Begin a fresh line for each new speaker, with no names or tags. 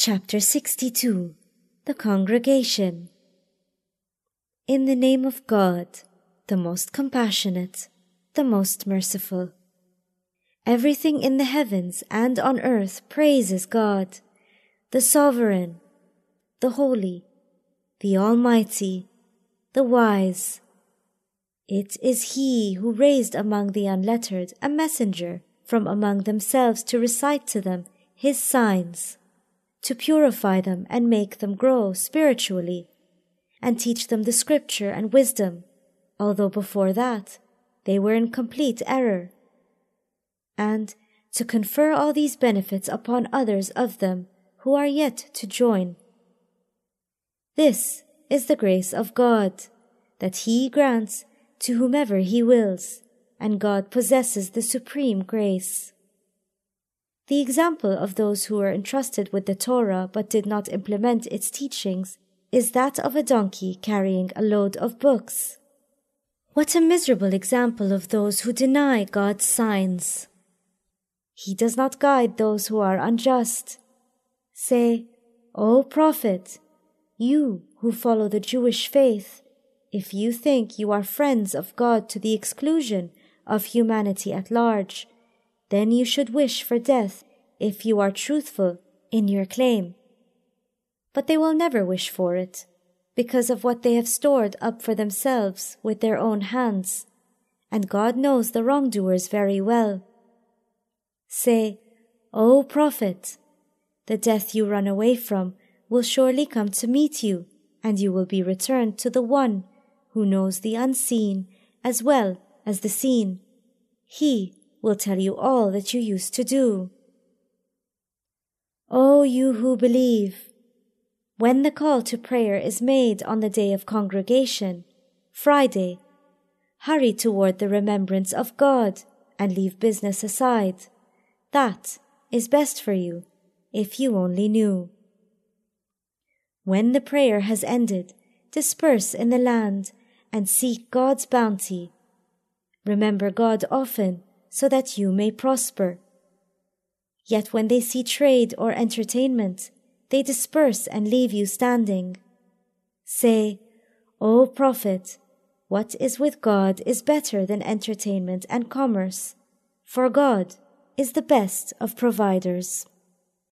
Chapter 62 The Congregation In the name of God, the most compassionate, the most merciful. Everything in the heavens and on earth praises God, the Sovereign, the Holy, the Almighty, the Wise. It is He who raised among the unlettered a messenger from among themselves to recite to them His signs to purify them and make them grow spiritually, and teach them the scripture and wisdom, although before that they were in complete error, and to confer all these benefits upon others of them who are yet to join. This is the grace of God, that He grants to whomever He wills, and God possesses the supreme grace. The example of those who were entrusted with the Torah but did not implement its teachings is that of a donkey carrying a load of books. What a miserable example of those who deny God's signs! He does not guide those who are unjust. Say, O Prophet, you who follow the Jewish faith, if you think you are friends of God to the exclusion of humanity at large, then you should wish for death if you are truthful in your claim. But they will never wish for it, because of what they have stored up for themselves with their own hands, and God knows the wrongdoers very well. Say, O Prophet, the death you run away from will surely come to meet you, and you will be returned to the One who knows the unseen as well as the seen. He will tell you all that you used to do. O you who believe, when the call to prayer is made on the day of congregation, Friday, hurry toward the remembrance of God and leave business aside. That is best for you, if you only knew. When the prayer has ended, disperse in the land and seek God's bounty. Remember God often so that you may prosper. Yet when they see trade or entertainment, they disperse and leave you standing. Say, O Prophet, what is with God is better than entertainment and commerce, for God is the best of providers.